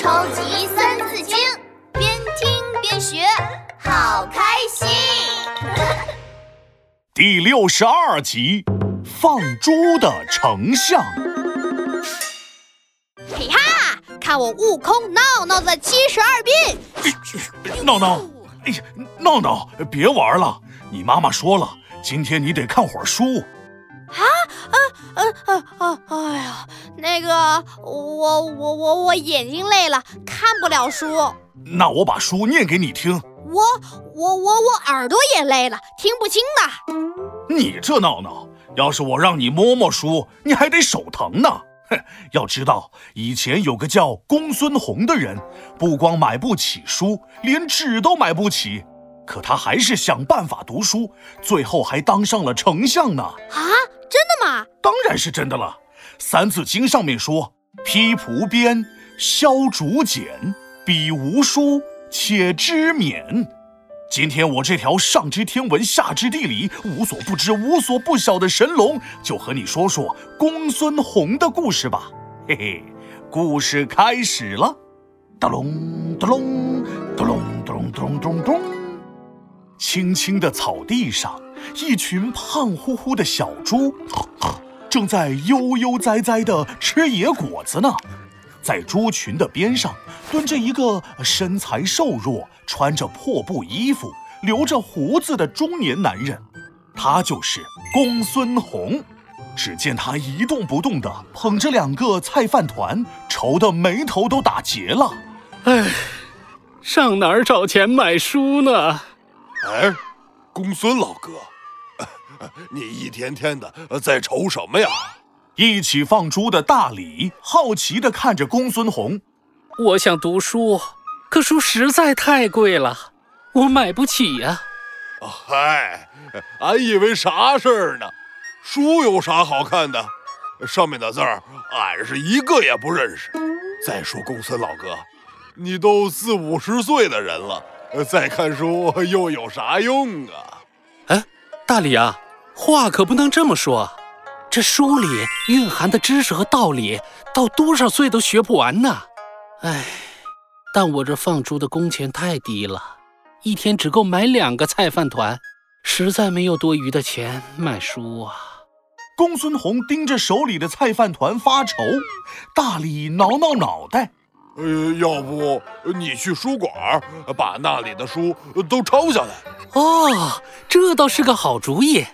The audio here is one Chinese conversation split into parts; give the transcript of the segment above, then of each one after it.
超级三字经，边听边学，好开心。第六十二集，放猪的丞相。嘿哈，看我悟空闹闹的七十二变！闹闹，哎呀，闹闹，别玩了！你妈妈说了，今天你得看会儿书。啊啊啊啊！哎呀，那个，我我我我眼睛累了，看不了书。那我把书念给你听。我我我我耳朵也累了，听不清的。你这闹闹，要是我让你摸摸书，你还得手疼呢。哼，要知道以前有个叫公孙弘的人，不光买不起书，连纸都买不起，可他还是想办法读书，最后还当上了丞相呢。啊，真的吗？当然是真的了，《三字经》上面说：“披蒲鞭，削竹简，笔无书，且知勉。”今天我这条上知天文下知地理无所不知无所不晓的神龙，就和你说说公孙弘的故事吧。嘿嘿，故事开始了。咚隆咚隆咚隆哒隆咚咚咚。青青的草地上，一群胖乎乎的小猪，正在悠悠哉哉地吃野果子呢。在猪群的边上蹲着一个身材瘦弱、穿着破布衣服、留着胡子的中年男人，他就是公孙弘。只见他一动不动地捧着两个菜饭团，愁得眉头都打结了。唉，上哪儿找钱买书呢？哎，公孙老哥，你一天天的在愁什么呀？一起放猪的大李好奇的看着公孙弘，我想读书，可书实在太贵了，我买不起呀。嗨，俺以为啥事儿呢？书有啥好看的？上面的字儿，俺是一个也不认识。再说公孙老哥，你都四五十岁的人了，再看书又有啥用啊？哎，大李啊，话可不能这么说。这书里蕴含的知识和道理，到多少岁都学不完呢。哎，但我这放猪的工钱太低了，一天只够买两个菜饭团，实在没有多余的钱买书啊。公孙弘盯着手里的菜饭团发愁，大理挠挠脑袋，呃，要不你去书馆把那里的书都抄下来？哦，这倒是个好主意。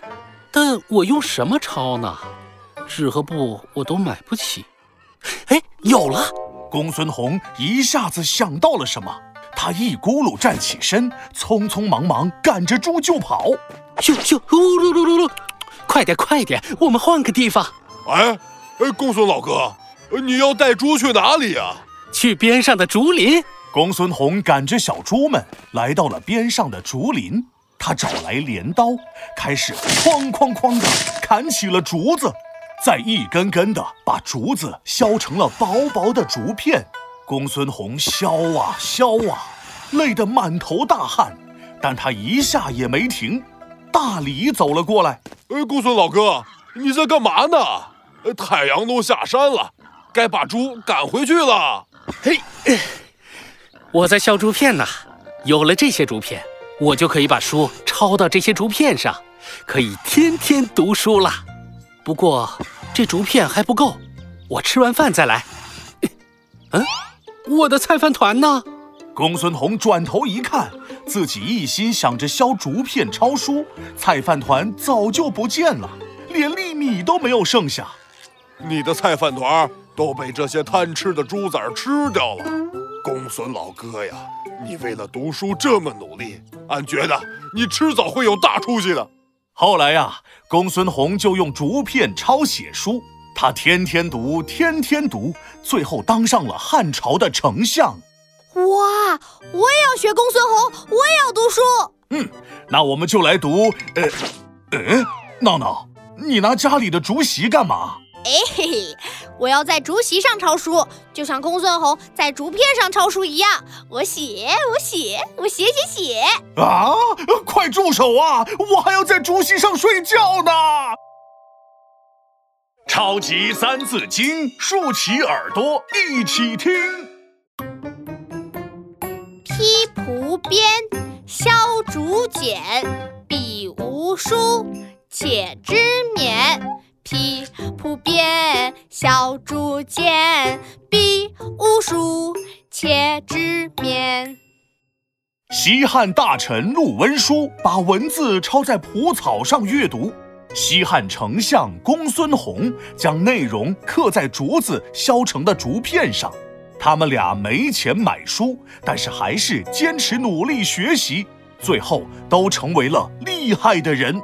但我用什么抄呢？纸和布我都买不起。哎，有了！公孙弘一下子想到了什么，他一咕噜站起身，匆匆忙忙赶着猪就跑。咻咻噜噜噜噜！快点快点，我们换个地方。哎哎，公孙老哥，你要带猪去哪里呀？去边上的竹林。公孙弘赶着小猪们来到了边上的竹林。他找来镰刀，开始哐哐哐的砍起了竹子，再一根根的把竹子削成了薄薄的竹片。公孙弘削啊削啊，累得满头大汗，但他一下也没停。大李走了过来：“哎，公孙老哥，你在干嘛呢？太阳都下山了，该把猪赶回去了。”嘿，我在削竹片呢，有了这些竹片。我就可以把书抄到这些竹片上，可以天天读书了。不过这竹片还不够，我吃完饭再来。嗯，我的菜饭团呢？公孙弘转头一看，自己一心想着削竹片抄书，菜饭团早就不见了，连粒米都没有剩下。你的菜饭团都被这些贪吃的猪崽吃掉了，公孙老哥呀！你为了读书这么努力，俺觉得你迟早会有大出息的。后来呀，公孙弘就用竹片抄写书，他天天读，天天读，最后当上了汉朝的丞相。哇！我也要学公孙弘，我也要读书。嗯，那我们就来读。呃，呃，闹闹，你拿家里的竹席干嘛？哎嘿嘿，我要在竹席上抄书，就像公孙弘在竹片上抄书一样。我写，我写，我写写写。啊！快住手啊！我还要在竹席上睡觉呢。超级三字经，竖起耳朵一起听。披蒲鞭，削竹简，笔无书，且知勉。批仆编，削竹简，笔无书，且知勉。西汉大臣陆文书把文字抄在蒲草上阅读，西汉丞相公孙弘将内容刻在竹子削成的竹片上。他们俩没钱买书，但是还是坚持努力学习，最后都成为了厉害的人。